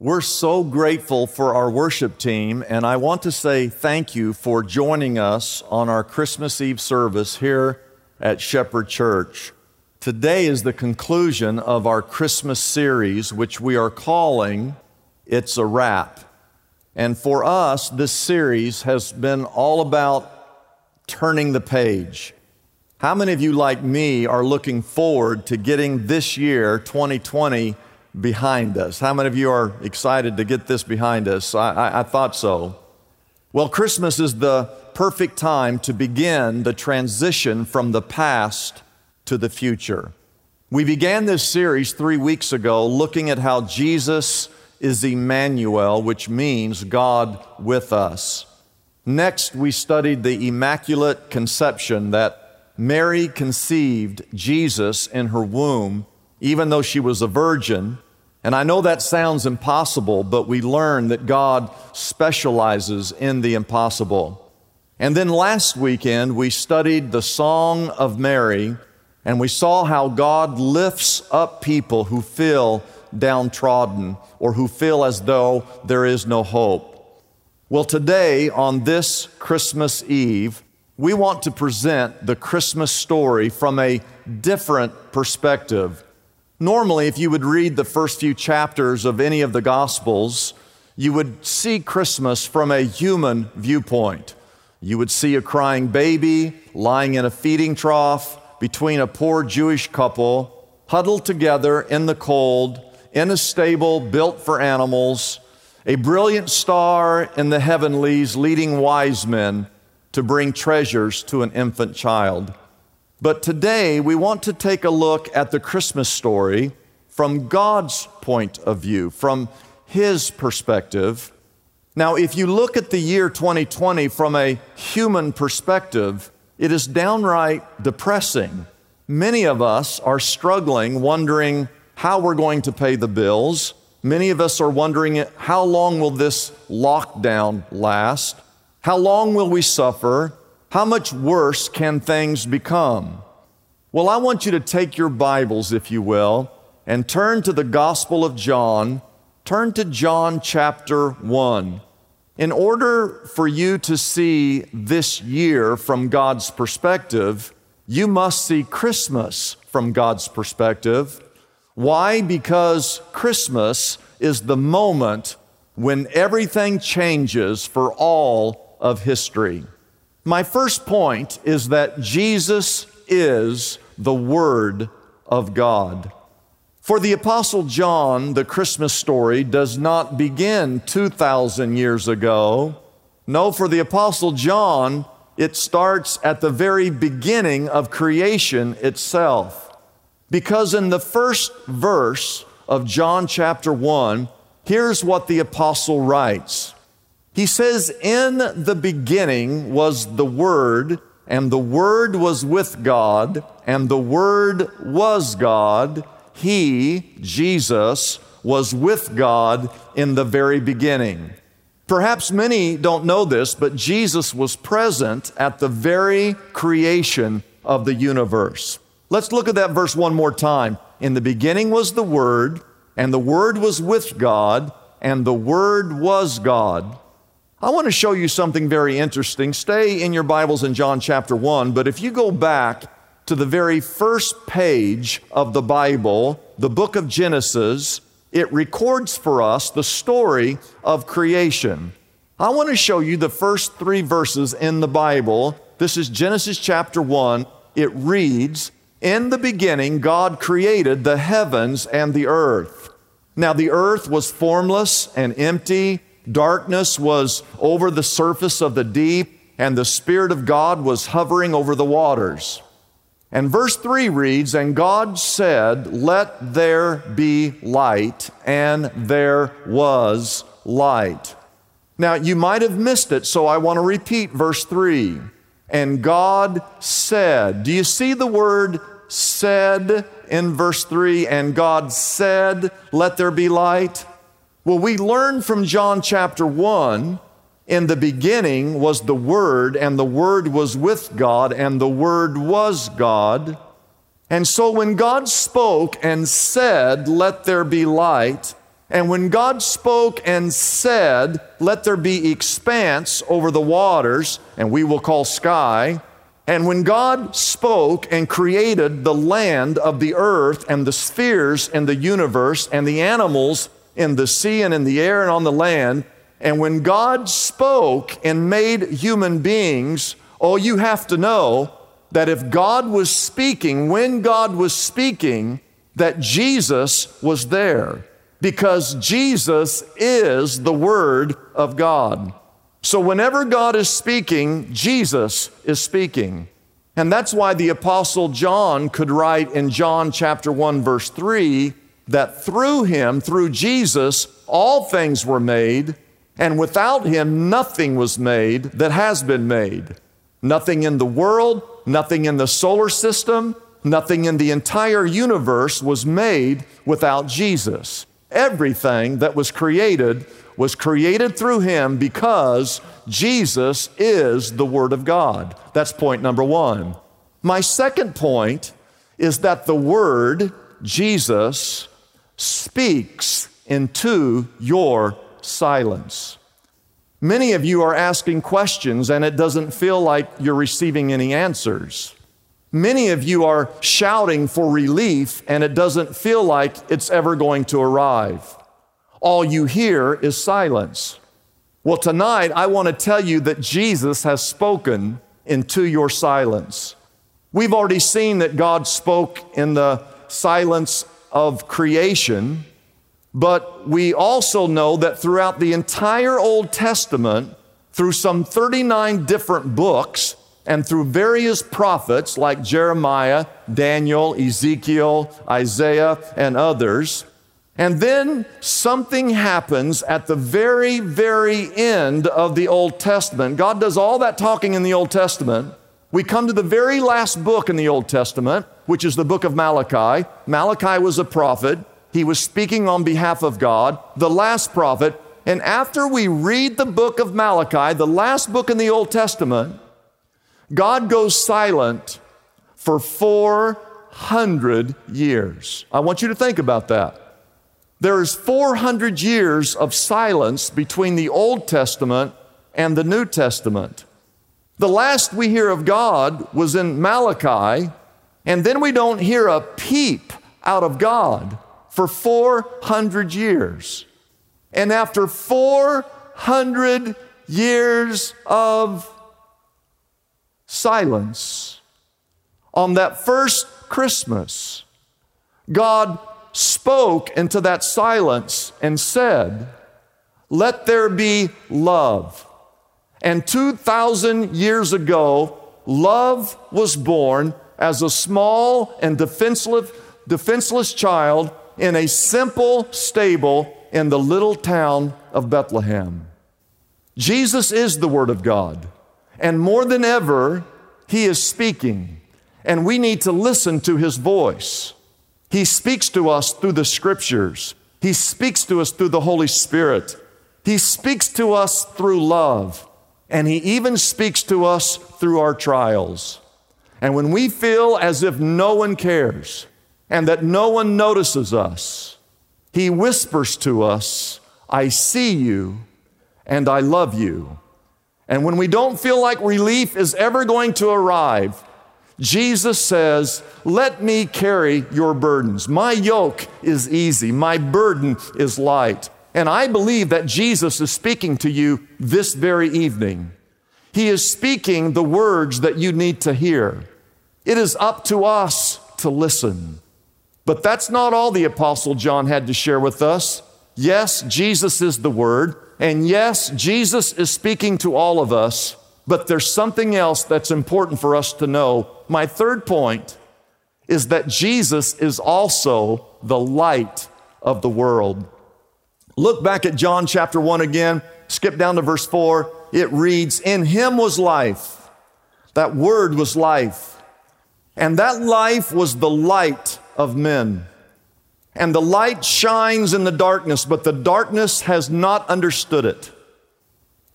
We're so grateful for our worship team, and I want to say thank you for joining us on our Christmas Eve service here at Shepherd Church. Today is the conclusion of our Christmas series, which we are calling It's a Wrap. And for us, this series has been all about turning the page. How many of you, like me, are looking forward to getting this year, 2020, behind us? How many of you are excited to get this behind us? I, I, I thought so. Well, Christmas is the perfect time to begin the transition from the past to the future. We began this series three weeks ago looking at how Jesus is Emmanuel, which means God with us. Next, we studied the Immaculate Conception that Mary conceived Jesus in her womb, even though she was a virgin. And I know that sounds impossible, but we learn that God specializes in the impossible. And then last weekend, we studied the Song of Mary, and we saw how God lifts up people who feel downtrodden or who feel as though there is no hope. Well, today, on this Christmas Eve, we want to present the Christmas story from a different perspective. Normally, if you would read the first few chapters of any of the Gospels, you would see Christmas from a human viewpoint. You would see a crying baby lying in a feeding trough between a poor Jewish couple, huddled together in the cold, in a stable built for animals, a brilliant star in the heavenlies leading wise men to bring treasures to an infant child. But today we want to take a look at the Christmas story from God's point of view, from His perspective. Now, if you look at the year 2020 from a human perspective, it is downright depressing. Many of us are struggling, wondering how we're going to pay the bills. Many of us are wondering how long will this lockdown last? How long will we suffer? How much worse can things become? Well, I want you to take your Bibles, if you will, and turn to the Gospel of John. Turn to John chapter 1. In order for you to see this year from God's perspective, you must see Christmas from God's perspective. Why? Because Christmas is the moment when everything changes for all of history. My first point is that Jesus is the Word of God. For the Apostle John, the Christmas story does not begin 2,000 years ago. No, for the Apostle John, it starts at the very beginning of creation itself. Because in the first verse of John chapter 1, here's what the Apostle writes he says, In the beginning was the Word, and the Word was with God, and the Word was God. He, Jesus, was with God in the very beginning. Perhaps many don't know this, but Jesus was present at the very creation of the universe. Let's look at that verse one more time. In the beginning was the Word, and the Word was with God, and the Word was God. I want to show you something very interesting. Stay in your Bibles in John chapter 1, but if you go back to the very first page of the Bible, the book of Genesis, it records for us the story of creation. I want to show you the first three verses in the Bible. This is Genesis chapter 1. It reads, In the beginning, God created the heavens and the earth. Now, the earth was formless and empty Darkness was over the surface of the deep, and the Spirit of God was hovering over the waters. And verse 3 reads, And God said, Let there be light, and there was light. Now, you might have missed it, so I want to repeat verse 3. And God said, Do you see the word said in verse 3? And God said, Let there be light. Well, we learn from John chapter 1 in the beginning was the Word, and the Word was with God, and the Word was God. And so when God spoke and said, Let there be light, And when God spoke and said, Let there be expanse over the waters, and we will call sky, and when God spoke and created the land of the earth and the spheres and the universe and the animals in the sea and in the air and on the land, and when God spoke and made human beings, oh, you have to know that if God was speaking, when God was speaking, that Jesus was there because Jesus is the Word of God. So whenever God is speaking, Jesus is speaking. And that's why the Apostle John could write in John chapter 1, verse 3, that through him, through Jesus, all things were made, and without him, nothing was made that has been made. Nothing in the world, nothing in the solar system, nothing in the entire universe was made without Jesus. Everything that was created was created through him because Jesus is the Word of God. That's point number one. My second point is that the Word, Jesus, speaks into your silence. Many of you are asking questions and it doesn't feel like you're receiving any answers. Many of you are shouting for relief and it doesn't feel like it's ever going to arrive all you hear is silence. Well, tonight I want to tell you that Jesus has spoken into your silence. We've already seen that God spoke in the silence of creation, but we also know that throughout the entire Old Testament, through some 39 different books, and through various prophets like Jeremiah, Daniel, Ezekiel, Isaiah, and others, and then something happens at the very, very end of the Old Testament. God does all that talking in the Old Testament. We come to the very last book in the Old Testament, which is the book of Malachi. Malachi was a prophet. He was speaking on behalf of God, the last prophet. And after we read the book of Malachi, the last book in the Old Testament, God goes silent for 400 years. I want you to think about that. There is 400 years of silence between the Old Testament and the New Testament. The last we hear of God was in Malachi, and then we don't hear a peep out of God for 400 years. And after 400 years of silence, on that first Christmas, God spoke into that silence and said, Let there be love. And 2,000 years ago, love was born as a small and defenseless, defenseless child in a simple stable in the little town of Bethlehem. Jesus is the Word of God, and more than ever, He is speaking, and we need to listen to His voice. He speaks to us through the scriptures. He speaks to us through the Holy Spirit. He speaks to us through love. And He even speaks to us through our trials. And when we feel as if no one cares and that no one notices us, He whispers to us, I see you and I love you. And when we don't feel like relief is ever going to arrive, Jesus says, Let me carry your burdens. My yoke is easy, my burden is light. And I believe that Jesus is speaking to you this very evening. He is speaking the words that you need to hear. It is up to us to listen. But that's not all the Apostle John had to share with us. Yes, Jesus is the Word. And yes, Jesus is speaking to all of us. But there's something else that's important for us to know. My third point is that Jesus is also the light of the world. Look back at John chapter 1 again, skip down to verse 4. It reads, In him was life. That word was life. And that life was the light of men. And the light shines in the darkness, but the darkness has not understood it.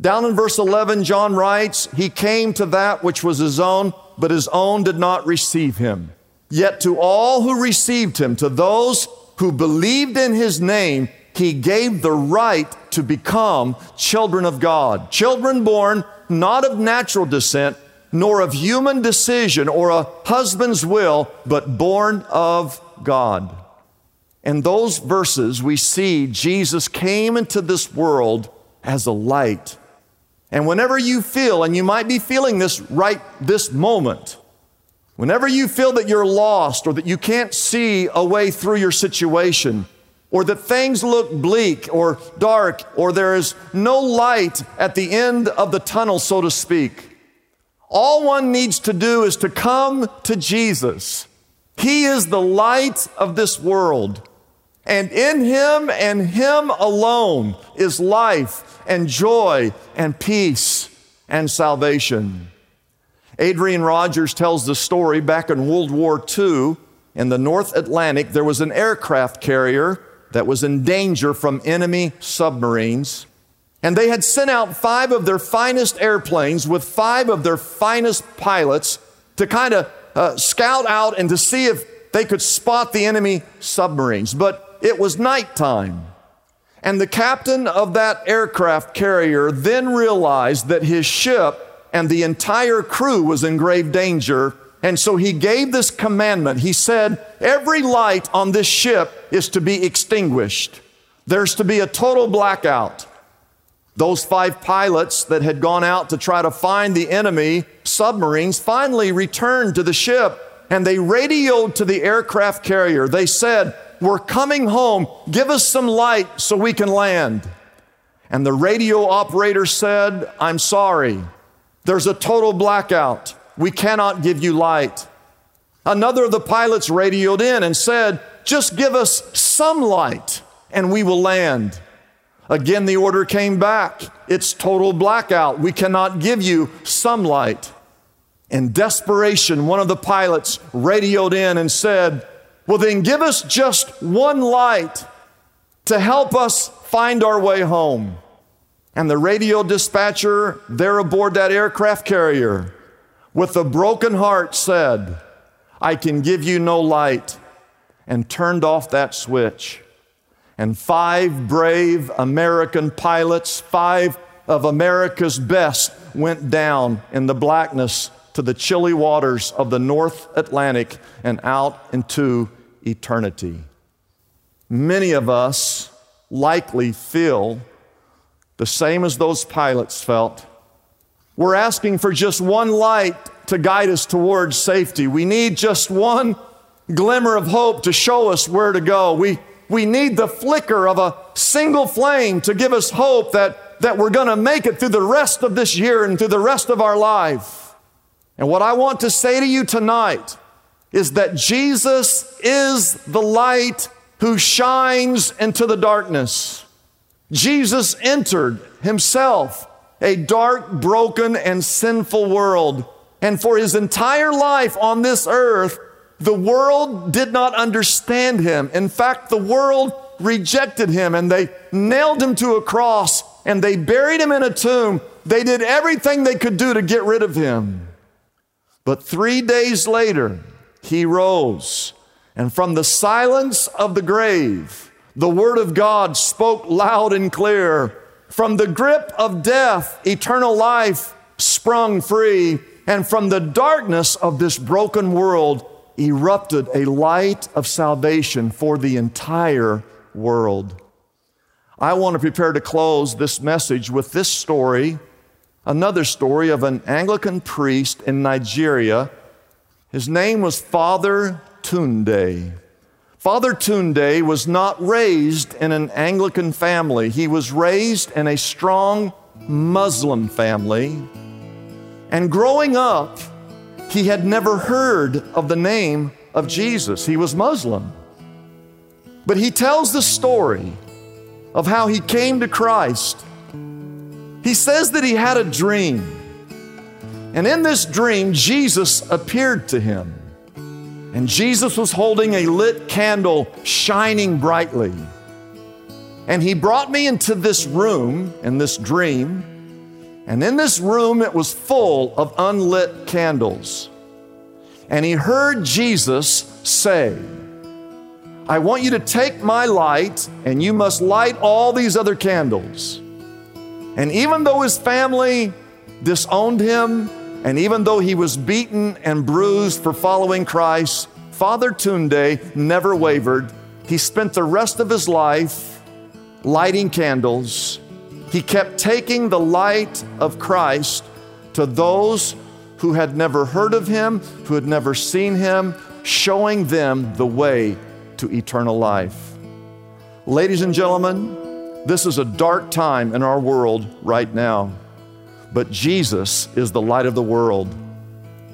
Down in verse 11, John writes, He came to that which was his own, but his own did not receive him. Yet to all who received him, to those who believed in his name, he gave the right to become children of God. Children born not of natural descent, nor of human decision or a husband's will, but born of God. In those verses, we see Jesus came into this world as a light. And whenever you feel, and you might be feeling this right this moment, whenever you feel that you're lost or that you can't see a way through your situation, or that things look bleak or dark, or there is no light at the end of the tunnel, so to speak. All one needs to do is to come to Jesus. He is the light of this world. And in Him and Him alone is life and joy and peace and salvation. Adrian Rogers tells the story back in World War II in the North Atlantic, there was an aircraft carrier that was in danger from enemy submarines. And they had sent out five of their finest airplanes with five of their finest pilots to kind of uh, scout out and to see if they could spot the enemy submarines. But it was nighttime. And the captain of that aircraft carrier then realized that his ship and the entire crew was in grave danger and so he gave this commandment. He said, Every light on this ship is to be extinguished. There's to be a total blackout. Those five pilots that had gone out to try to find the enemy submarines finally returned to the ship and they radioed to the aircraft carrier. They said, We're coming home. Give us some light so we can land. And the radio operator said, I'm sorry. There's a total blackout. We cannot give you light. Another of the pilots radioed in and said, Just give us some light and we will land. Again, the order came back. It's total blackout. We cannot give you some light. In desperation, one of the pilots radioed in and said, Well, then give us just one light to help us find our way home. And the radio dispatcher there aboard that aircraft carrier with a broken heart said, I can give you no light, and turned off that switch. And five brave American pilots, five of America's best, went down in the blackness to the chilly waters of the North Atlantic and out into eternity. Many of us likely feel the same as those pilots felt we're asking for just one light to guide us towards safety. We need just one glimmer of hope to show us where to go. We, we need the flicker of a single flame to give us hope that, that we're going to make it through the rest of this year and through the rest of our life. And what I want to say to you tonight is that Jesus is the light who shines into the darkness. Jesus entered himself a dark, broken, and sinful world. And for his entire life on this earth, the world did not understand him. In fact, the world rejected him and they nailed him to a cross and they buried him in a tomb. They did everything they could do to get rid of him. But three days later, he rose. And from the silence of the grave, the word of God spoke loud and clear. From the grip of death, eternal life sprung free. And from the darkness of this broken world erupted a light of salvation for the entire world. I want to prepare to close this message with this story, another story of an Anglican priest in Nigeria. His name was Father Tunde. Father Tunde was not raised in an Anglican family. He was raised in a strong Muslim family. And growing up, he had never heard of the name of Jesus. He was Muslim. But he tells the story of how he came to Christ. He says that he had a dream. And in this dream, Jesus appeared to him. And Jesus was holding a lit candle shining brightly. And he brought me into this room in this dream. And in this room, it was full of unlit candles. And he heard Jesus say, I want you to take my light and you must light all these other candles. And even though his family disowned him, and even though he was beaten and bruised for following Christ, Father Tunde never wavered. He spent the rest of his life lighting candles. He kept taking the light of Christ to those who had never heard of him, who had never seen him, showing them the way to eternal life. Ladies and gentlemen, this is a dark time in our world right now, but Jesus is the light of the world.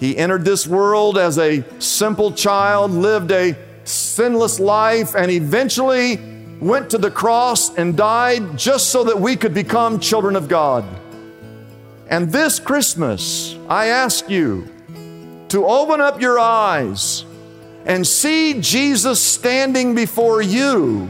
He entered this world as a simple child, lived a sinless life, and eventually went to the cross and died just so that we could become children of God. And this Christmas, I ask you to open up your eyes and see Jesus standing before you.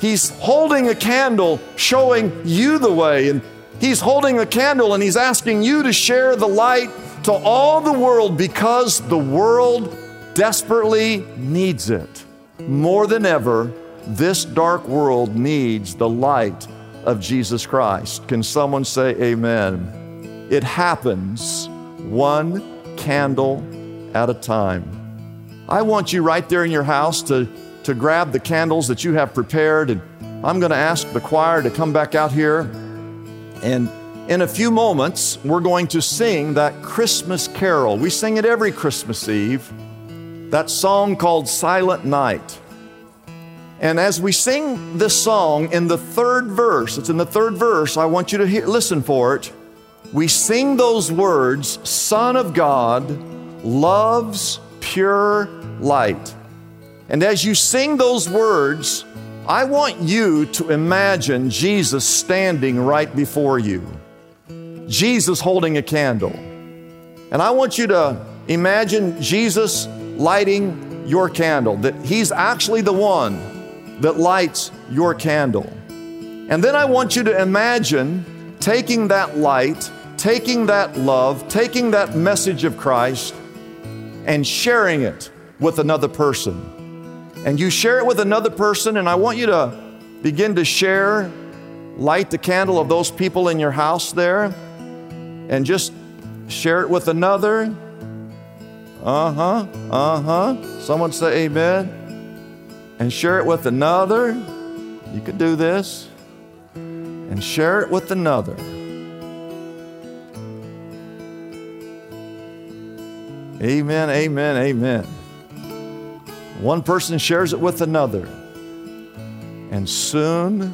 He's holding a candle showing you the way, and He's holding a candle and He's asking you to share the light to all the world because the world desperately needs it. More than ever, this dark world needs the light of Jesus Christ. Can someone say amen? It happens one candle at a time. I want you right there in your house to, to grab the candles that you have prepared, and I'm going to ask the choir to come back out here. And in a few moments, we're going to sing that Christmas carol. We sing it every Christmas Eve, that song called Silent Night. And as we sing this song in the third verse, it's in the third verse, I want you to hear, listen for it. We sing those words Son of God loves pure light. And as you sing those words, I want you to imagine Jesus standing right before you, Jesus holding a candle. And I want you to imagine Jesus lighting your candle, that He's actually the one that lights your candle. And then I want you to imagine taking that light, taking that love, taking that message of Christ, and sharing it with another person. And you share it with another person, and I want you to begin to share, light the candle of those people in your house there, and just share it with another. Uh huh, uh huh. Someone say amen. And share it with another. You could do this. And share it with another. Amen, amen, amen. One person shares it with another. And soon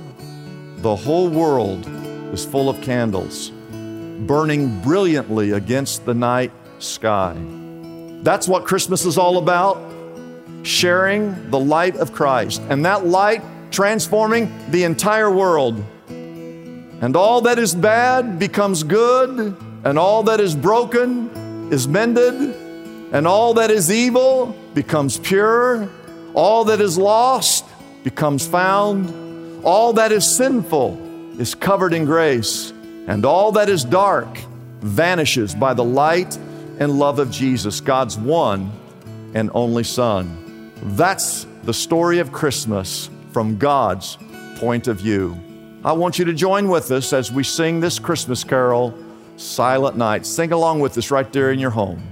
the whole world is full of candles, burning brilliantly against the night sky. That's what Christmas is all about sharing the light of Christ. And that light transforming the entire world. And all that is bad becomes good, and all that is broken is mended, and all that is evil becomes pure, all that is lost becomes found, all that is sinful is covered in grace, and all that is dark vanishes by the light and love of Jesus, God's one and only Son. That's the story of Christmas from God's point of view. I want you to join with us as we sing this Christmas carol, Silent Night. Sing along with us right there in your home.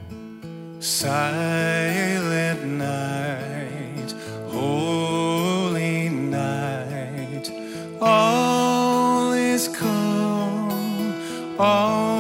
Silent night, holy night, all is calm, all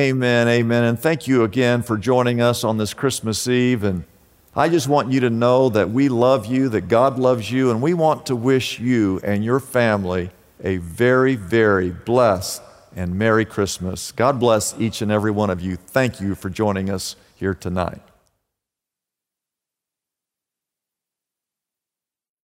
Amen, amen. And thank you again for joining us on this Christmas Eve. And I just want you to know that we love you, that God loves you, and we want to wish you and your family a very, very blessed and Merry Christmas. God bless each and every one of you. Thank you for joining us here tonight.